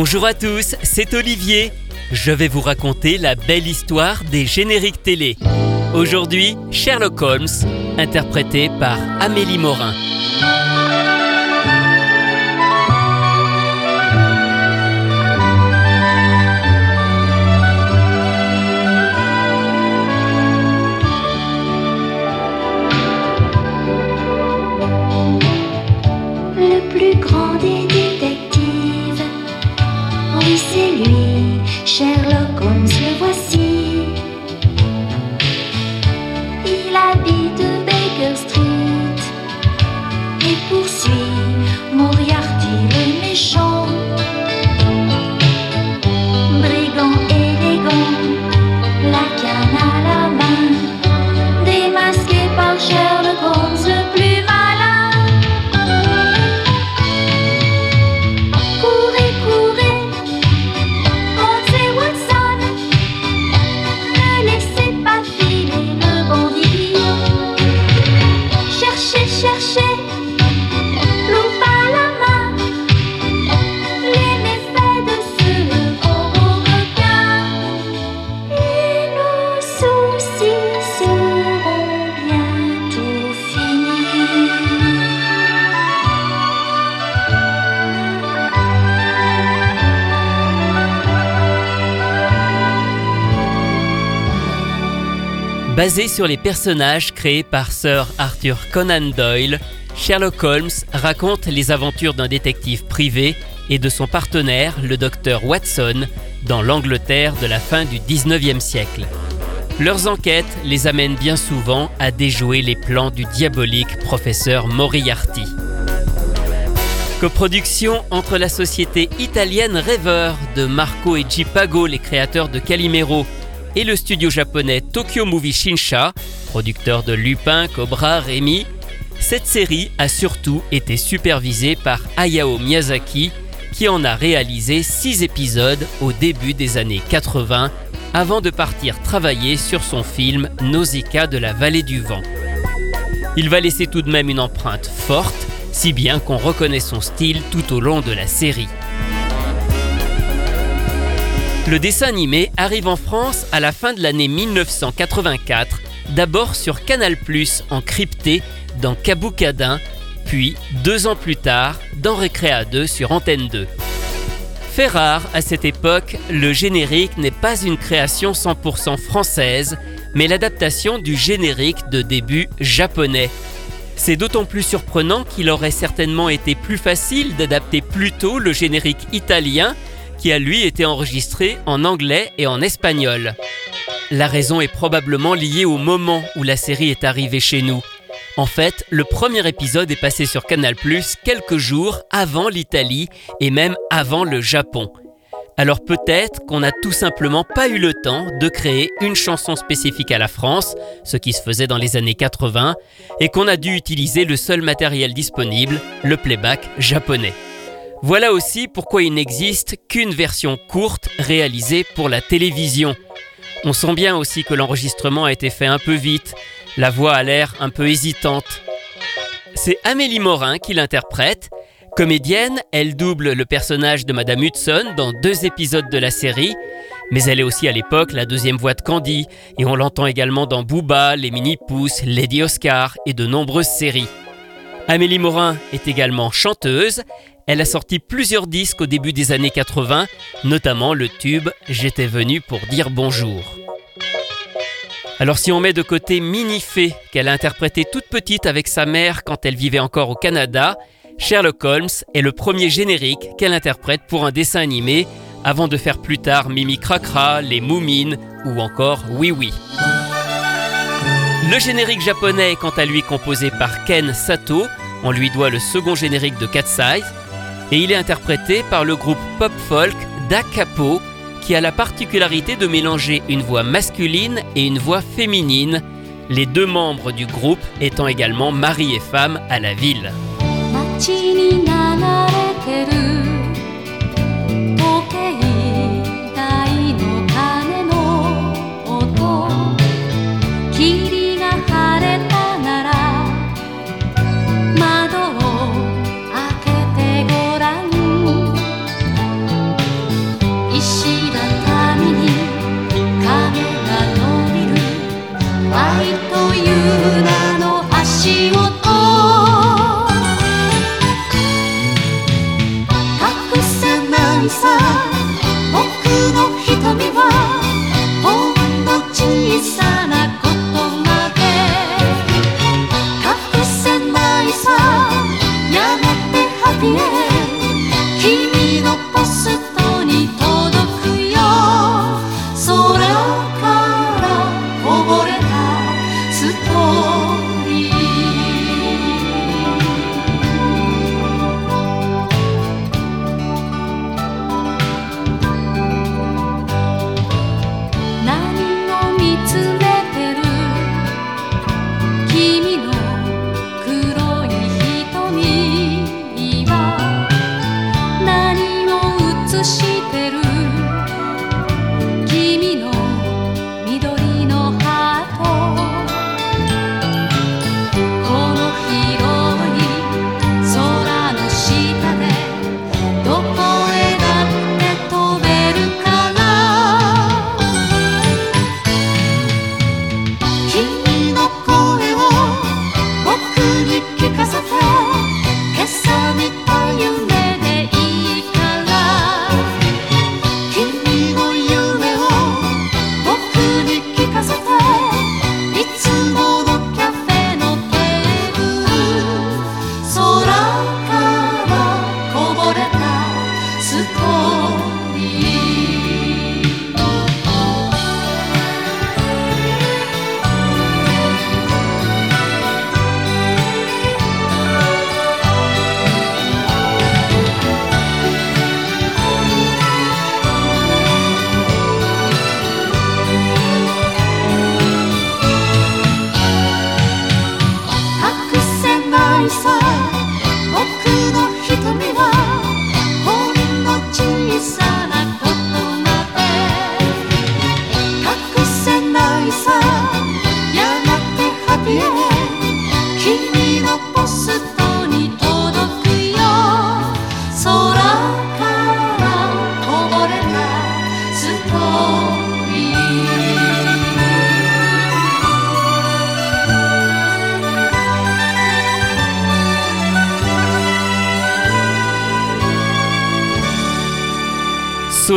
Bonjour à tous, c'est Olivier. Je vais vous raconter la belle histoire des génériques télé. Aujourd'hui, Sherlock Holmes, interprété par Amélie Morin. Sherlock Holmes, Basé sur les personnages créés par Sir Arthur Conan Doyle, Sherlock Holmes raconte les aventures d'un détective privé et de son partenaire, le docteur Watson, dans l'Angleterre de la fin du 19e siècle. Leurs enquêtes les amènent bien souvent à déjouer les plans du diabolique professeur Moriarty. Coproduction entre la société italienne Rêveur de Marco et Pago, les créateurs de Calimero, et le studio japonais Tokyo Movie Shinsha, producteur de Lupin, Cobra, Rémi, cette série a surtout été supervisée par Hayao Miyazaki, qui en a réalisé 6 épisodes au début des années 80, avant de partir travailler sur son film Nausicaa de la vallée du vent. Il va laisser tout de même une empreinte forte, si bien qu'on reconnaît son style tout au long de la série. Le dessin animé arrive en France à la fin de l'année 1984, d'abord sur Canal+, en crypté dans Kaboukadin, puis deux ans plus tard dans Récréa 2 sur Antenne 2. Fait rare à cette époque, le générique n'est pas une création 100% française, mais l'adaptation du générique de début japonais. C'est d'autant plus surprenant qu'il aurait certainement été plus facile d'adapter plus tôt le générique italien qui a lui été enregistré en anglais et en espagnol. La raison est probablement liée au moment où la série est arrivée chez nous. En fait, le premier épisode est passé sur Canal ⁇ quelques jours avant l'Italie et même avant le Japon. Alors peut-être qu'on n'a tout simplement pas eu le temps de créer une chanson spécifique à la France, ce qui se faisait dans les années 80, et qu'on a dû utiliser le seul matériel disponible, le playback japonais. Voilà aussi pourquoi il n'existe qu'une version courte réalisée pour la télévision. On sent bien aussi que l'enregistrement a été fait un peu vite, la voix a l'air un peu hésitante. C'est Amélie Morin qui l'interprète. Comédienne, elle double le personnage de Madame Hudson dans deux épisodes de la série, mais elle est aussi à l'époque la deuxième voix de Candy, et on l'entend également dans Booba, Les Mini-Pousses, Lady Oscar et de nombreuses séries. Amélie Morin est également chanteuse. Elle a sorti plusieurs disques au début des années 80, notamment le tube J'étais venu pour dire bonjour. Alors si on met de côté Minnie Fée, qu'elle a interprété toute petite avec sa mère quand elle vivait encore au Canada, Sherlock Holmes est le premier générique qu'elle interprète pour un dessin animé, avant de faire plus tard Mimi Cracra, Les Moumines ou encore Oui Oui. Le générique japonais est quant à lui composé par Ken Sato, on lui doit le second générique de Cat Size, et il est interprété par le groupe pop folk Da Capo, qui a la particularité de mélanger une voix masculine et une voix féminine, les deux membres du groupe étant également mari et femme à la ville.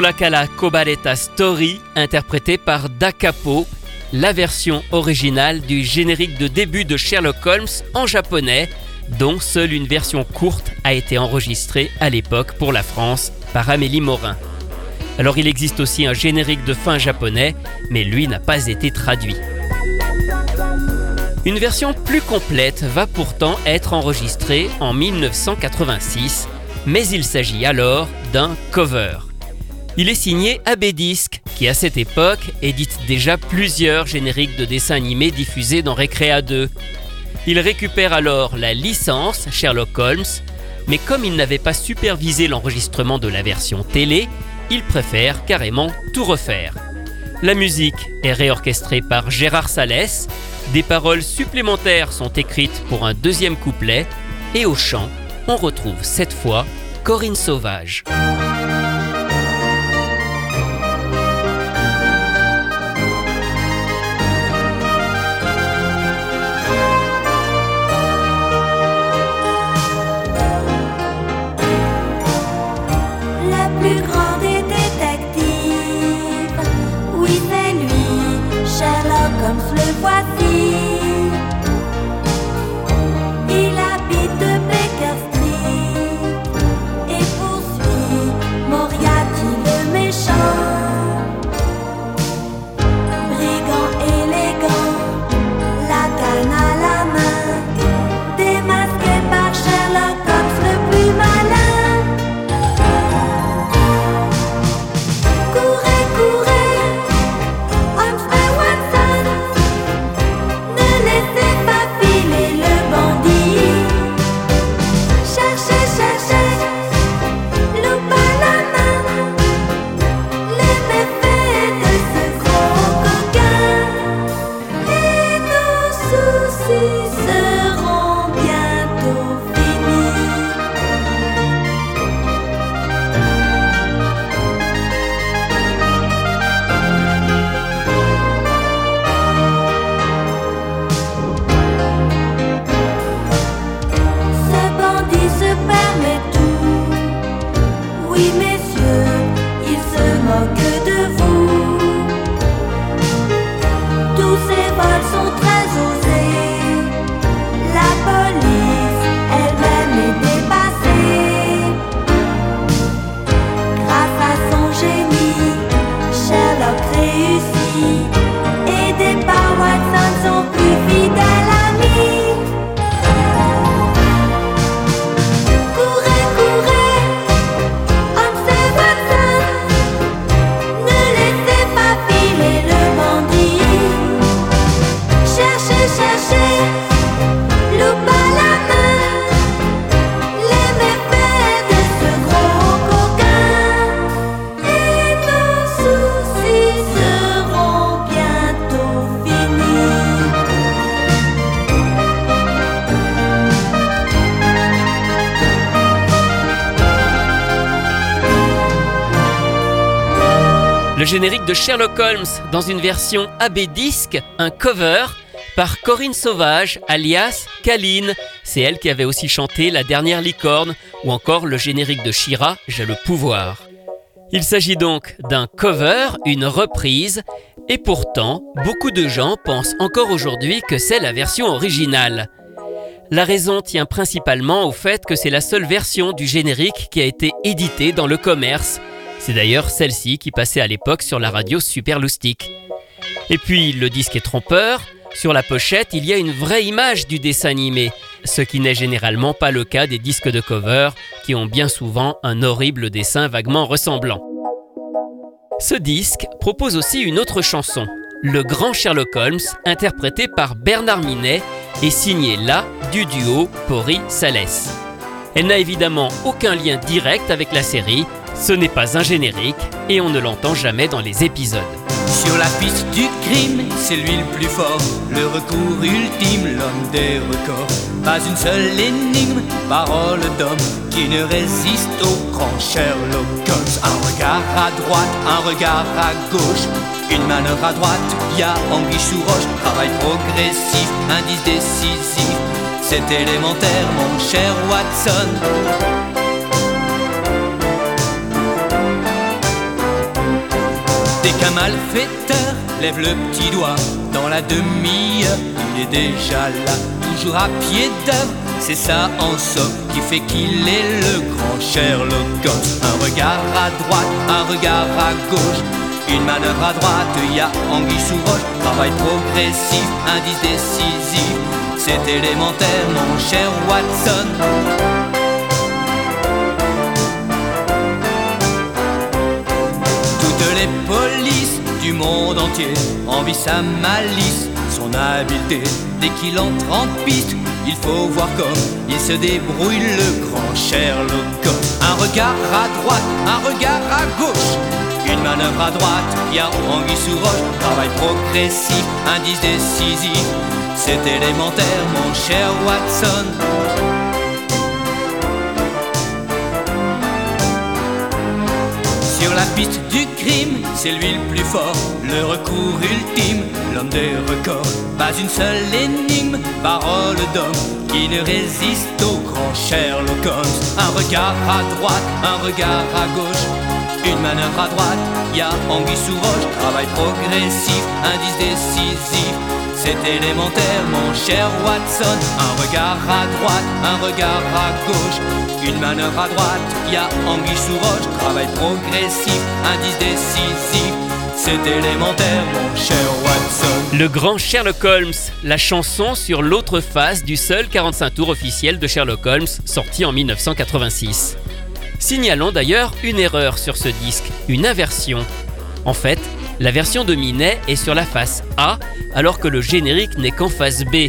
Solakala Kobaleta Story, interprété par Da Capo, la version originale du générique de début de Sherlock Holmes en japonais, dont seule une version courte a été enregistrée à l'époque pour la France par Amélie Morin. Alors il existe aussi un générique de fin japonais, mais lui n'a pas été traduit. Une version plus complète va pourtant être enregistrée en 1986, mais il s'agit alors d'un cover. Il est signé Abedisc, qui à cette époque édite déjà plusieurs génériques de dessins animés diffusés dans Recrea 2. Il récupère alors la licence Sherlock Holmes, mais comme il n'avait pas supervisé l'enregistrement de la version télé, il préfère carrément tout refaire. La musique est réorchestrée par Gérard Salès, des paroles supplémentaires sont écrites pour un deuxième couplet, et au chant, on retrouve cette fois Corinne Sauvage. Générique de Sherlock Holmes dans une version AB disc, un cover par Corinne Sauvage, alias Kaline. C'est elle qui avait aussi chanté La dernière licorne ou encore le générique de Shira, J'ai le pouvoir. Il s'agit donc d'un cover, une reprise, et pourtant, beaucoup de gens pensent encore aujourd'hui que c'est la version originale. La raison tient principalement au fait que c'est la seule version du générique qui a été éditée dans le commerce. C'est d'ailleurs celle-ci qui passait à l'époque sur la radio Super Et puis, le disque est trompeur. Sur la pochette, il y a une vraie image du dessin animé, ce qui n'est généralement pas le cas des disques de cover qui ont bien souvent un horrible dessin vaguement ressemblant. Ce disque propose aussi une autre chanson, Le Grand Sherlock Holmes, interprété par Bernard Minet et signé là du duo Pori-Salès. Elle n'a évidemment aucun lien direct avec la série, ce n'est pas un générique et on ne l'entend jamais dans les épisodes. Sur la piste du crime, c'est lui le plus fort, le recours ultime, l'homme des records. Pas une seule énigme, parole d'homme qui ne résiste au grand Sherlock Holmes. Un regard à droite, un regard à gauche, une manœuvre à droite, y a anguille sous roche, travail progressif, indice décisif. C'est élémentaire, mon cher Watson. Dès qu'un malfaiteur lève le petit doigt dans la demi-heure, il est déjà là, toujours à pied d'œuvre. C'est ça en somme qui fait qu'il est le grand Sherlock Holmes. Un regard à droite, un regard à gauche, une manœuvre à droite, y a anguille sous roche, travail progressif, indice décisif. C'est élémentaire, mon cher Watson. Du monde entier envie sa malice, son habileté. Dès qu'il entre en piste, il faut voir comme il se débrouille le grand Sherlock. Un regard à droite, un regard à gauche. Une manœuvre à droite, y a anguille sous roche, travail progressif, indice décisif. C'est élémentaire, mon cher Watson. La piste du crime, c'est lui le plus fort, le recours ultime, l'homme des records. Pas une seule énigme, parole d'homme qui ne résiste au grand Sherlock Holmes. Un regard à droite, un regard à gauche, une manœuvre à droite, y a anguille sous roche, travail progressif, indice décisif. C'est élémentaire, mon cher Watson. Un regard à droite, un regard à gauche, une manœuvre à droite, y a anguille sous roche, travail progressif, indice décisif. C'est élémentaire, mon cher Watson. Le grand Sherlock Holmes, la chanson sur l'autre face du seul 45 tours officiel de Sherlock Holmes, sorti en 1986. Signalons d'ailleurs une erreur sur ce disque, une inversion. En fait, la version de Minet est sur la face A, alors que le générique n'est qu'en face B.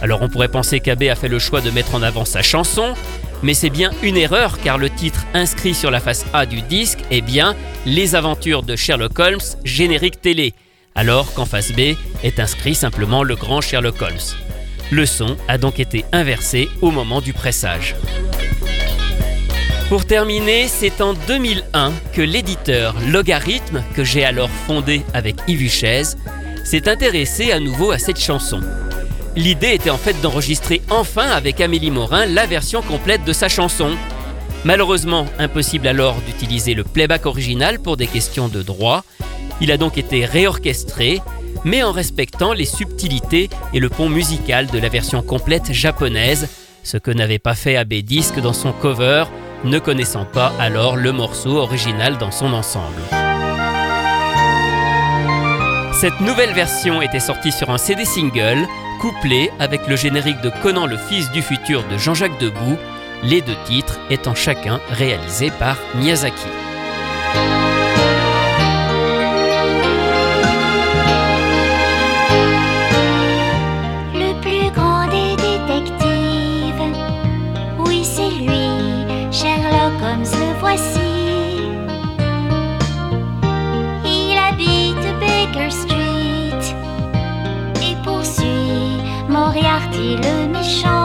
Alors on pourrait penser qu'AB a fait le choix de mettre en avant sa chanson, mais c'est bien une erreur car le titre inscrit sur la face A du disque est bien Les aventures de Sherlock Holmes, générique télé, alors qu'en face B est inscrit simplement Le grand Sherlock Holmes. Le son a donc été inversé au moment du pressage. Pour terminer, c'est en 2001 que l'éditeur Logarithme, que j'ai alors fondé avec Yves Huchez, s'est intéressé à nouveau à cette chanson. L'idée était en fait d'enregistrer enfin avec Amélie Morin la version complète de sa chanson. Malheureusement, impossible alors d'utiliser le playback original pour des questions de droit. Il a donc été réorchestré, mais en respectant les subtilités et le pont musical de la version complète japonaise, ce que n'avait pas fait AB Disc dans son cover, ne connaissant pas alors le morceau original dans son ensemble. Cette nouvelle version était sortie sur un CD single couplé avec le générique de Conan le fils du futur de Jean-Jacques Debout, les deux titres étant chacun réalisés par Miyazaki. Voici. Il habite Baker Street. Moriarty le méchant,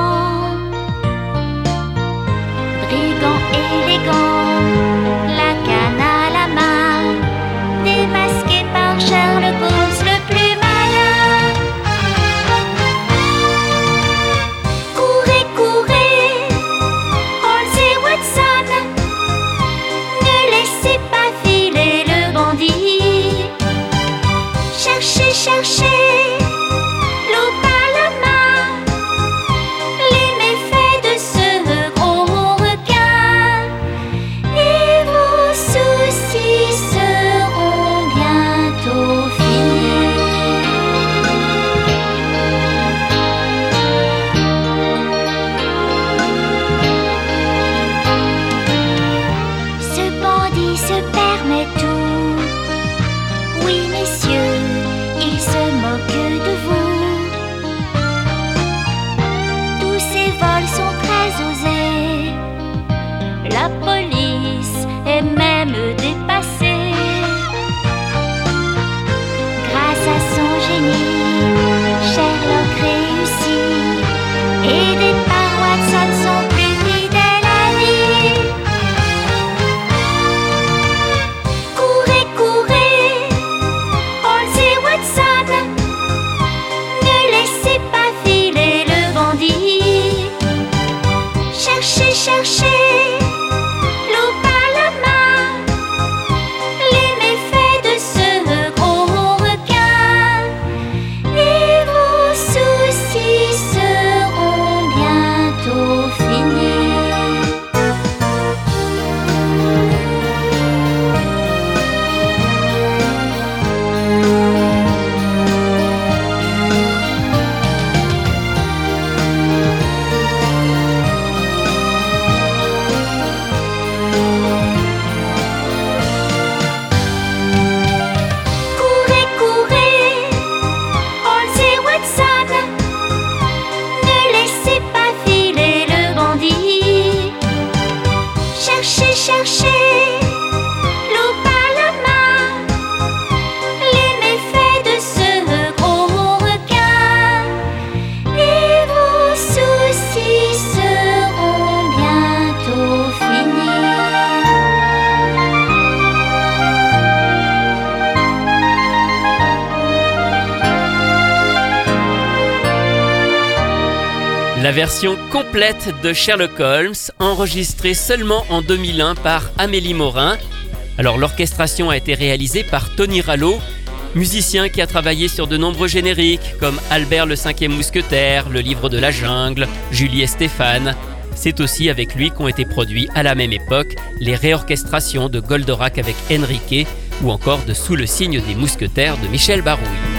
complète de Sherlock Holmes, enregistrée seulement en 2001 par Amélie Morin. Alors l'orchestration a été réalisée par Tony Rallo, musicien qui a travaillé sur de nombreux génériques comme Albert le cinquième mousquetaire, Le livre de la jungle, Julie et Stéphane. C'est aussi avec lui qu'ont été produits à la même époque les réorchestrations de Goldorak avec Enrique ou encore de Sous le signe des mousquetaires de Michel Barouille.